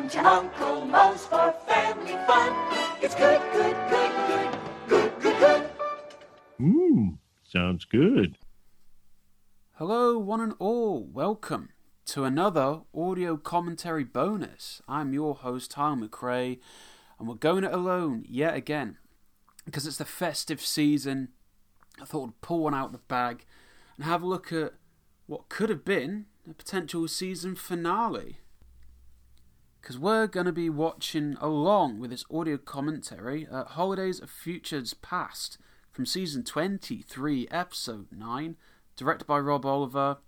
Come to Uncle Moe's for family fun. It's good, good, good, good, good, good, good. Mmm, sounds good. Hello, one and all. Welcome to another audio commentary bonus. I'm your host, Tyler McRae, and we're going it alone yet again because it's the festive season. I thought I'd pull one out of the bag and have a look at what could have been a potential season finale. Because we're going to be watching along with this audio commentary at Holidays of Futures Past from season 23, episode 9, directed by Rob Oliver.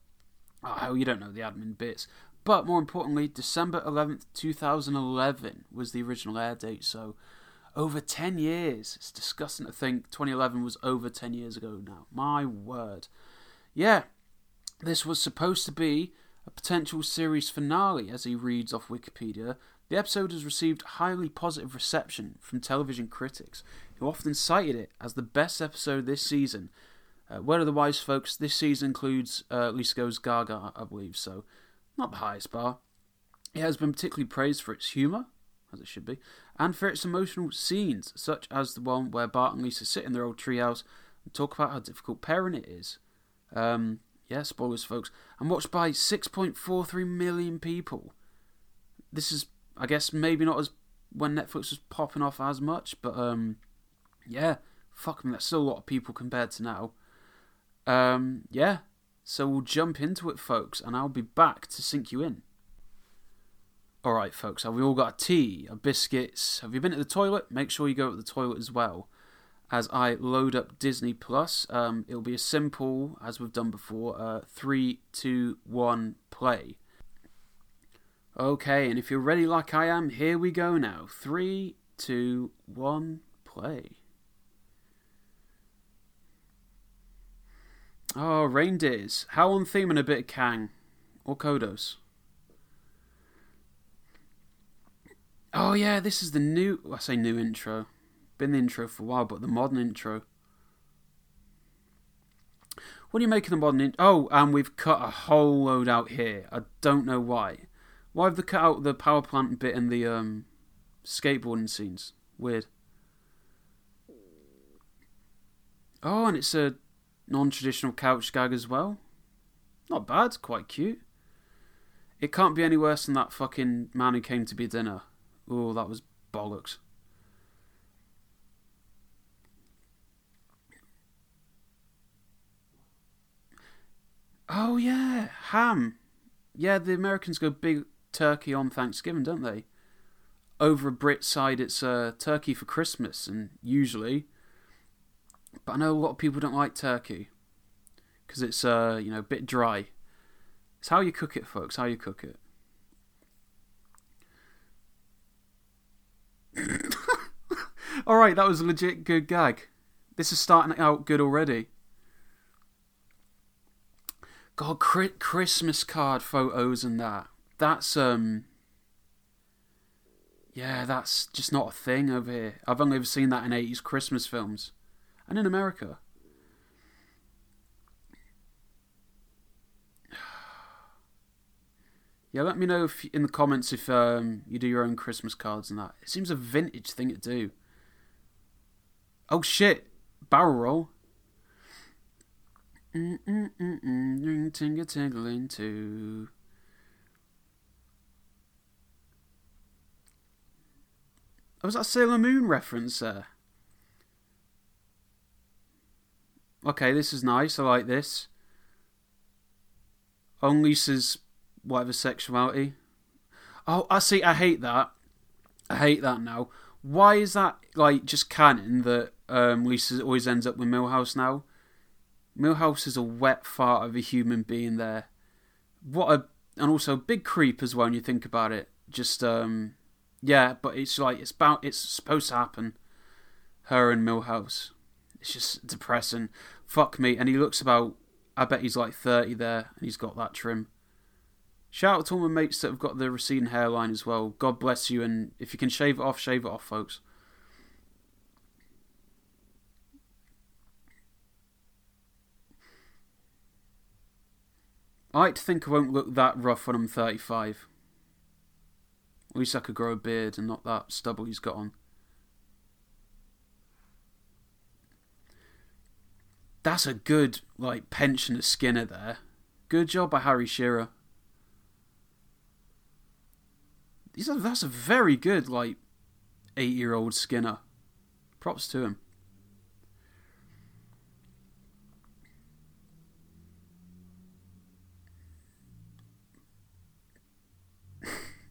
Oh, you don't know the admin bits. But more importantly, December 11th, 2011 was the original air date, so over 10 years. It's disgusting to think 2011 was over 10 years ago now. My word. Yeah, this was supposed to be a potential series finale, as he reads off Wikipedia. The episode has received highly positive reception from television critics, who often cited it as the best episode this season. Uh, word of the wise folks, this season includes uh, Lisa Goes Gaga, I believe, so not the highest bar. It has been particularly praised for its humour, as it should be, and for its emotional scenes, such as the one where Bart and Lisa sit in their old treehouse and talk about how difficult parenting it is. Um, yeah, spoilers, folks. And watched by 6.43 million people. This is, I guess, maybe not as when Netflix was popping off as much, but um, yeah, fuck me, that's still a lot of people compared to now. Um, yeah, so we'll jump into it, folks, and I'll be back to sync you in. Alright, folks, have we all got a tea, a biscuits? Have you been to the toilet? Make sure you go to the toilet as well. As I load up Disney Plus, um, it'll be as simple as we've done before. Uh, three, two, one, play. Okay, and if you're ready like I am, here we go now. Three, two, one, play. Oh, reindeers. How on theme and a bit of Kang. Or Kodos. Oh yeah, this is the new. I say new intro. Been the intro for a while, but the modern intro. What do you make of the modern intro? Oh, and we've cut a whole load out here. I don't know why. Why have they cut out the power plant bit and the um, skateboarding scenes? Weird. Oh, and it's a non-traditional couch gag as well. Not bad. Quite cute. It can't be any worse than that fucking man who came to be dinner. Oh, that was bollocks. Oh yeah, ham. Yeah, the Americans go big turkey on Thanksgiving, don't they? Over a Brit side, it's uh, turkey for Christmas, and usually. But I know a lot of people don't like turkey because it's uh, you know a bit dry. It's how you cook it, folks. How you cook it. All right, that was a legit good gag. This is starting out good already. God, Christmas card photos and that. That's um. Yeah, that's just not a thing over here. I've only ever seen that in 80s Christmas films. And in America. Yeah, let me know if in the comments if um, you do your own Christmas cards and that. It seems a vintage thing to do. Oh shit! Barrel roll. Mm mm mm mm. Tingle tingling too. Oh, was that Sailor Moon reference there? Okay, this is nice. I like this. On Lisa's whatever sexuality. Oh, I see. I hate that. I hate that now. Why is that like just canon that um, Lisa always ends up with Milhouse now? Milhouse is a wet fart of a human being there. What a and also big creep as well when you think about it. Just um, yeah, but it's like it's about it's supposed to happen. Her and Milhouse. It's just depressing. Fuck me. And he looks about. I bet he's like thirty there, and he's got that trim. Shout out to all my mates that have got the receding hairline as well. God bless you, and if you can shave it off, shave it off, folks. I think I won't look that rough when I'm 35. At least I could grow a beard and not that stubble he's got on. That's a good, like, pensioner Skinner there. Good job by Harry Shearer. He's a, that's a very good, like, eight year old Skinner. Props to him.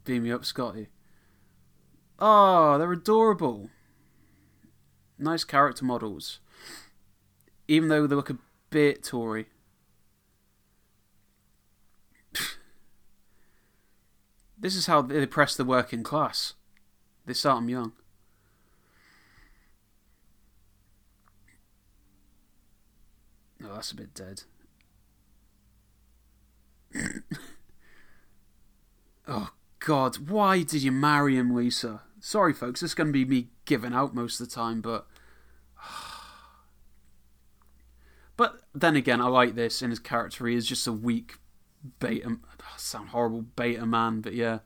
Beam me up, Scotty. Oh, they're adorable. Nice character models. Even though they look a bit Tory. this is how they oppress the working class. They start them young. Oh, that's a bit dead. oh, God, why did you marry him, Lisa? Sorry, folks, this is going to be me giving out most of the time, but. But then again, I like this in his character. He is just a weak beta. Sound horrible, beta man, but yeah.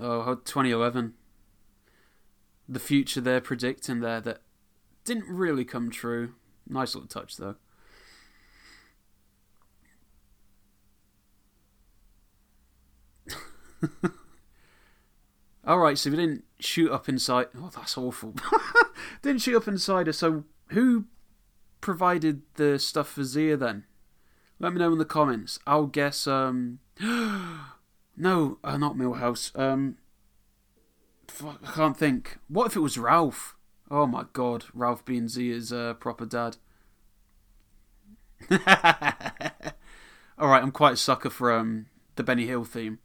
Oh, 2011. The future they're predicting there that didn't really come true. Nice little touch, though. Alright, so we didn't shoot up inside. Oh, that's awful. didn't shoot up inside her, so who provided the stuff for Zia then? Let me know in the comments. I'll guess, um. no, uh, not Milhouse. Um. I can't think. What if it was Ralph? Oh my god, Ralph being is a proper dad. Alright, I'm quite a sucker for um, the Benny Hill theme.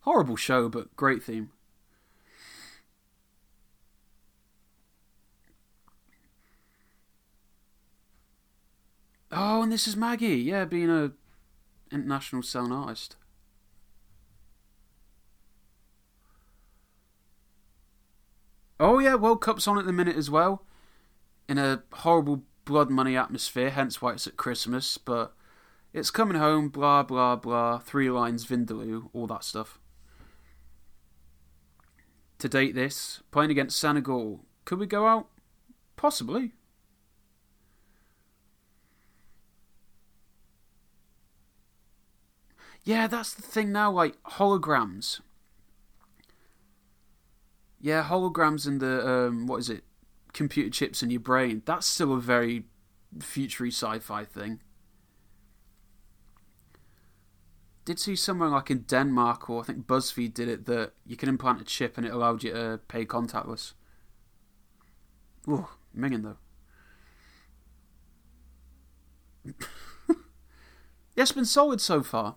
Horrible show, but great theme. Oh, and this is Maggie. Yeah, being a international sound artist. Oh yeah, World Cup's on at the minute as well, in a horrible blood money atmosphere. Hence why it's at Christmas. But it's coming home. Blah blah blah. Three Lions, Vindaloo, all that stuff. To date, this playing against Senegal. Could we go out? Possibly. Yeah, that's the thing now. Like holograms yeah, holograms and the um, what is it? Computer chips in your brain. That's still a very futury sci-fi thing. Did see somewhere like in Denmark or I think BuzzFeed did it that you can implant a chip and it allowed you to pay contactless. Ooh, minging though. yeah, it's been solid so far.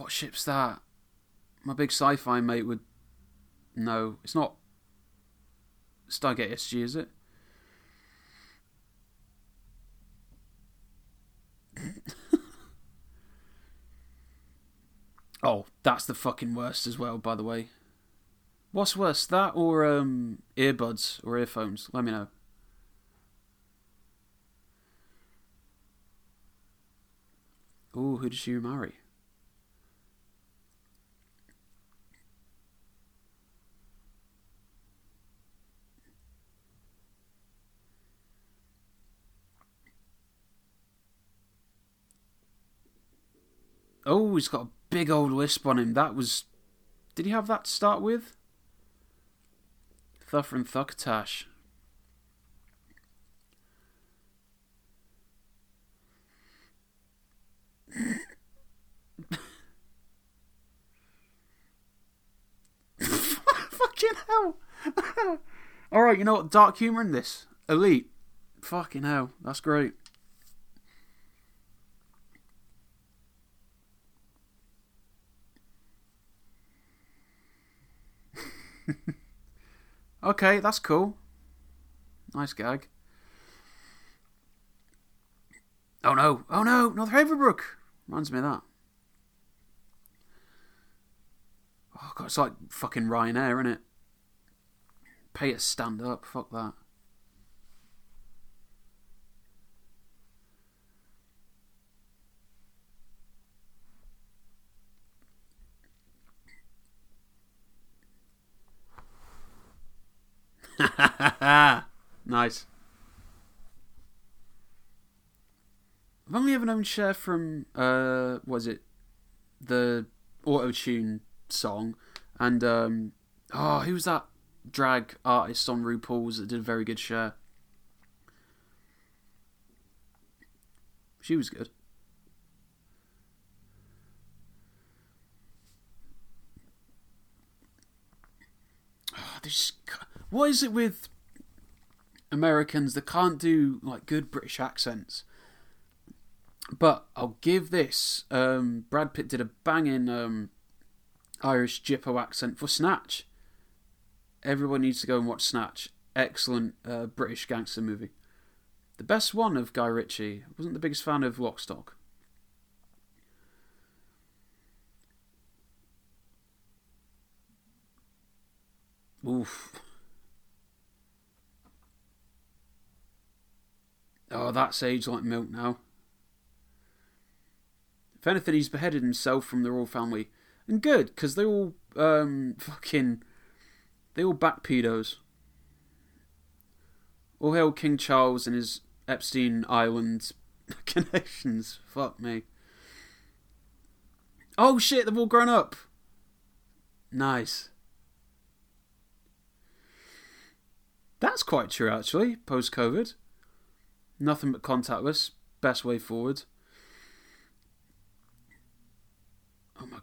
What ship's that? My big sci-fi mate would. No, it's not. Stargate SG, is it? oh, that's the fucking worst as well. By the way, what's worse, that or um, earbuds or earphones? Let me know. Oh, who did she marry? Oh, he's got a big old lisp on him. That was. Did he have that to start with? Thuffer and Thuckatash. Fucking hell! Alright, you know what? Dark humour in this. Elite. Fucking hell. That's great. okay, that's cool. Nice gag. Oh no! Oh no! North Haverbrook! Reminds me of that. Oh god, It's like fucking Ryanair, isn't it? Pay to stand up. Fuck that. nice. I've only ever known Cher from uh was it the auto tune song and um oh who was that drag artist on RuPaul's that did a very good Cher? She was good. Oh, this what is it with Americans that can't do like good British accents? But I'll give this. Um, Brad Pitt did a banging um, Irish Jippo accent for Snatch. Everyone needs to go and watch Snatch. Excellent uh, British gangster movie. The best one of Guy Ritchie. I wasn't the biggest fan of Lockstock. Oof. Oh, that's aged like milk now. If anything, he's beheaded himself from the royal family. And good, because they all, um, fucking. They all back pedos. All hail King Charles and his Epstein Island connections. Fuck me. Oh shit, they've all grown up. Nice. That's quite true, actually, post COVID. Nothing but contactless. Best way forward. Oh my.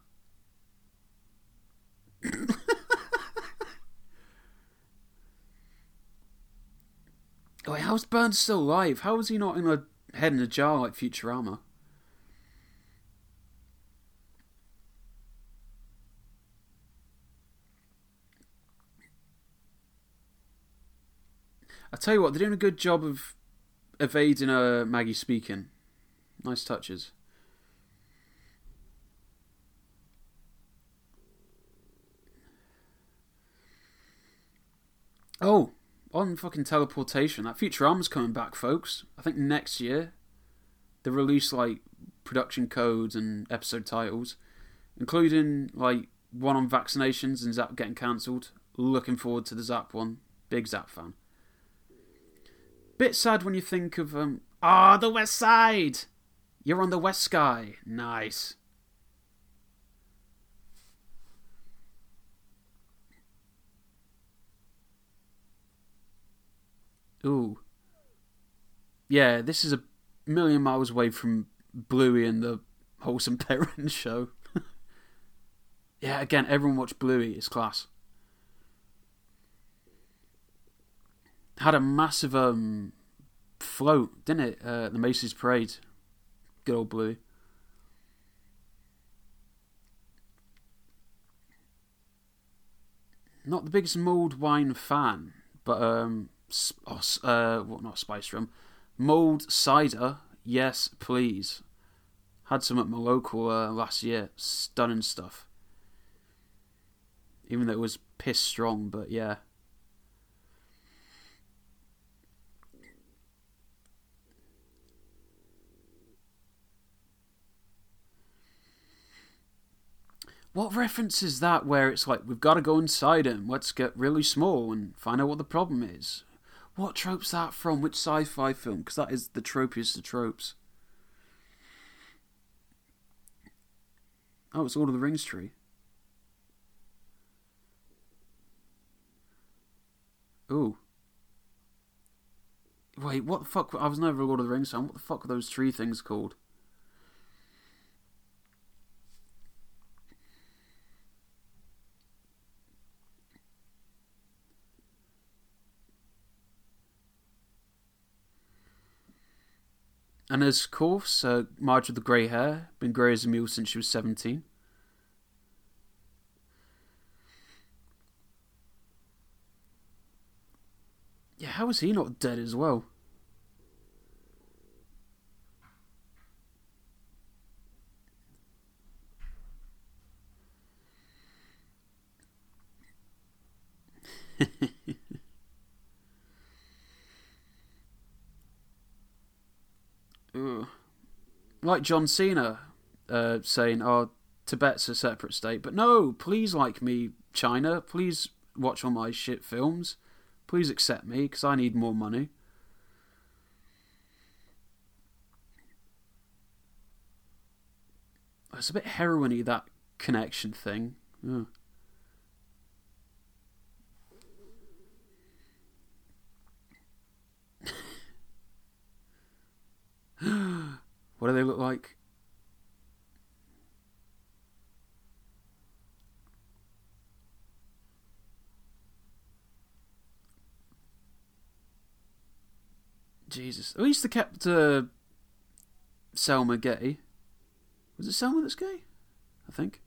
Wait, how's Burns still alive? How is he not in a head in a jar like Futurama? I tell you what, they're doing a good job of evading uh, Maggie speaking. Nice touches. Oh, on fucking teleportation, that Futurama's coming back, folks. I think next year they release like production codes and episode titles, including like one on vaccinations and Zapp getting cancelled. Looking forward to the Zapp one. Big Zapp fan. Bit sad when you think of um ah oh, the West Side. You're on the West Sky. Nice. Ooh. Yeah, this is a million miles away from Bluey and the Wholesome Parents show. yeah, again, everyone watch Bluey. It's class. Had a massive um float, didn't it? Uh, the Macy's Parade. Good old Bluey. Not the biggest mulled wine fan, but um, oh, uh, what not spice rum, mulled cider. Yes, please. Had some at my local uh, last year. Stunning stuff. Even though it was piss strong, but yeah. What reference is that where it's like, we've got to go inside him, let's get really small and find out what the problem is? What trope's that from? Which sci fi film? Because that is the tropiest of tropes. Oh, it's Lord of the Rings tree. Ooh. Wait, what the fuck? I was never a Lord of the Rings fan. What the fuck are those tree things called? And as course, uh, Marge with the grey hair, been grey as a mule since she was 17. Yeah, how is he not dead as well? Ugh. Like John Cena uh, saying, "Oh, Tibet's a separate state," but no, please like me, China. Please watch all my shit films. Please accept me because I need more money. It's a bit heroiny that connection thing. What do they look like? Jesus. At least they kept uh, Selma gay. Was it Selma that's gay? I think.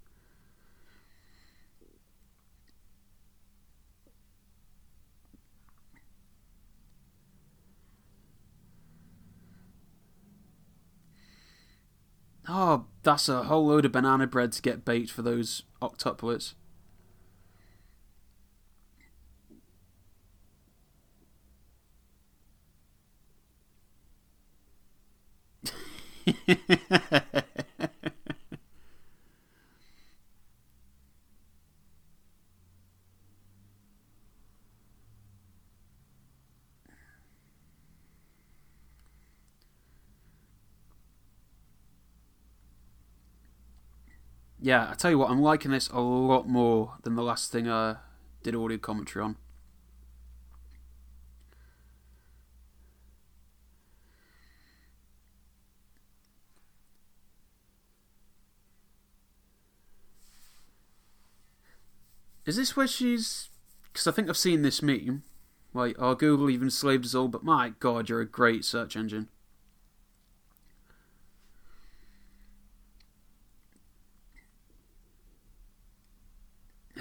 Oh, that's a whole load of banana bread to get baked for those octuplets. yeah, I tell you what, I'm liking this a lot more than the last thing I did audio commentary on. Is this where she's? Because I think I've seen this meme. Like, our Google even slaved us all, but my god, you're a great search engine.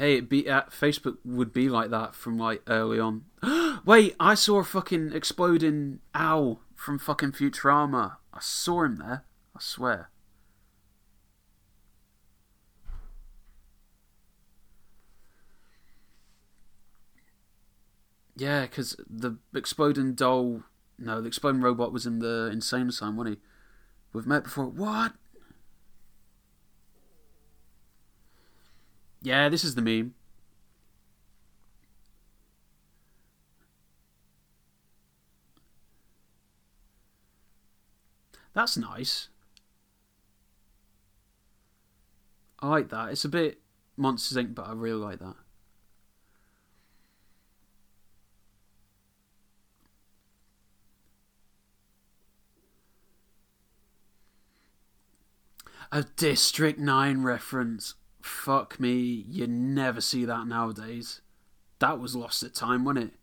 It be uh, Facebook would be like that from like early on. Wait, I saw a fucking exploding owl from fucking Futurama. I saw him there. I swear. Yeah, because the exploding doll, no, the exploding robot was in the insane asylum, wasn't he? We've met before. What? Yeah, this is the meme. That's nice. I like that. It's a bit Monsters Inc., but I really like that. A District 9 reference. Fuck me, you never see that nowadays. That was lost at time, wasn't it?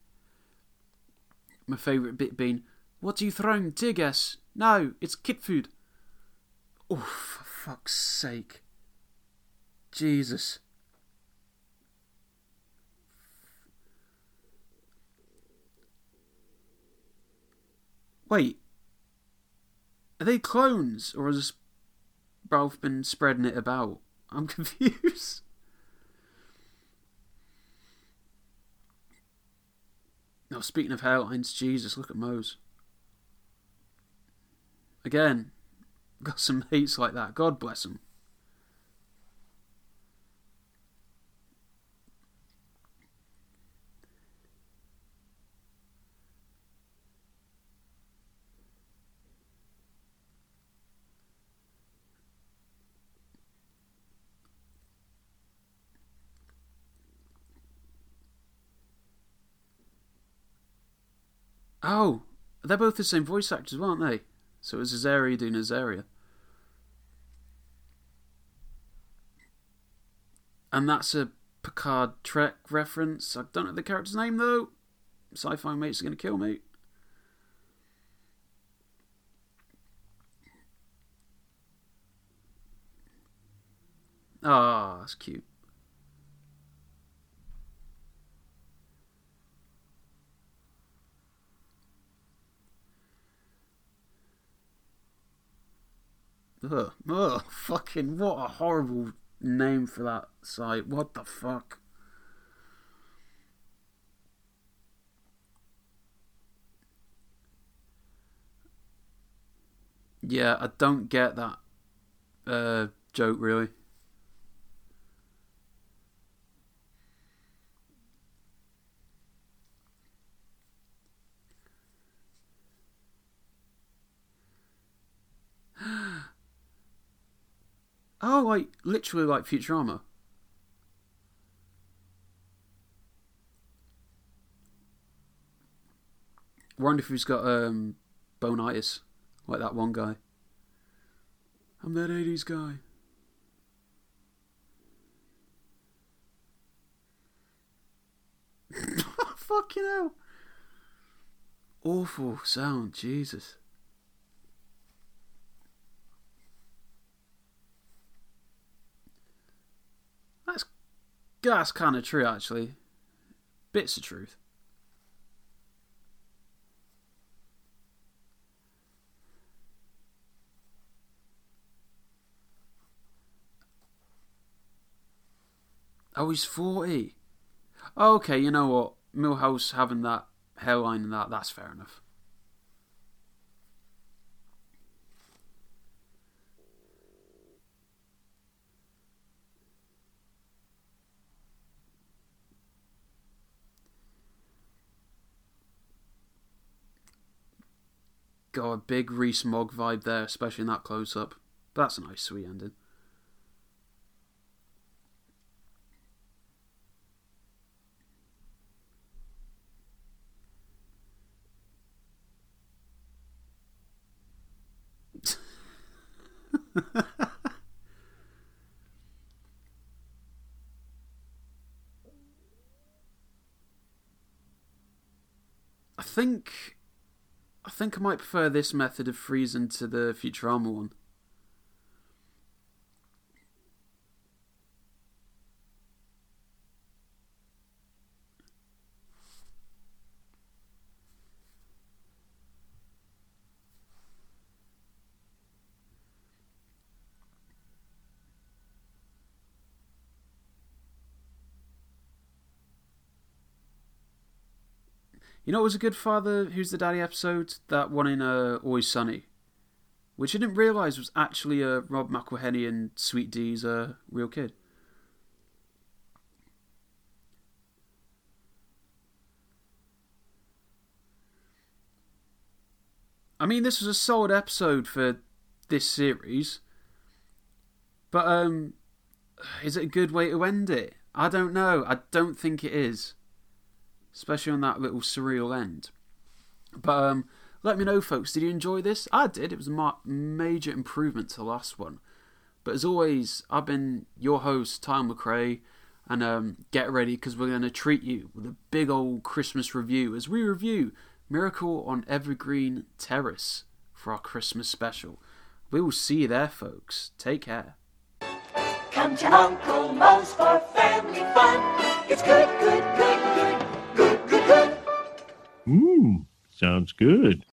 My favourite bit being, What are you throwing? Tear gas? No, it's kid food. Oh, for fuck's sake. Jesus. Wait. Are they clones? Or has Ralph been spreading it about? I'm confused. Now, speaking of hairlines, Jesus, look at Mose. Again, got some mates like that. God bless them. Oh, they're both the same voice actors, aren't they? So it was Azaria doing Azaria. And that's a Picard Trek reference. I don't know the character's name though. Sci fi mate's are gonna kill me. Ah, oh, that's cute. Ugh, ugh, fucking what a horrible name for that site. What the fuck? Yeah, I don't get that uh, joke really. Oh, like literally like Futurama. Wonder if he's got um, bonitis, like that one guy. I'm that 80s guy. Fucking hell. Awful sound, Jesus. That's that's kind of true, actually. Bits of truth. Oh, he's 40. Oh, okay, you know what? Milhouse having that hairline and that, that's fair enough. A big Rees-Mogg vibe there, especially in that close up. But that's a nice, sweet ending. I think I think I might prefer this method of freezing to the Futurama one. You know, it was a good father. Who's the daddy episode? That one in uh, Always Sunny, which I didn't realize was actually uh, Rob McElhenney and Sweet Dee's uh, real kid. I mean, this was a solid episode for this series, but um, is it a good way to end it? I don't know. I don't think it is especially on that little surreal end. But um, let me know, folks. Did you enjoy this? I did. It was a major improvement to the last one. But as always, I've been your host, Tyler McRae, and um, get ready because we're going to treat you with a big old Christmas review as we review Miracle on Evergreen Terrace for our Christmas special. We will see you there, folks. Take care. Come to Uncle Moe's for family fun. It's good, good, good, Mmm, sounds good.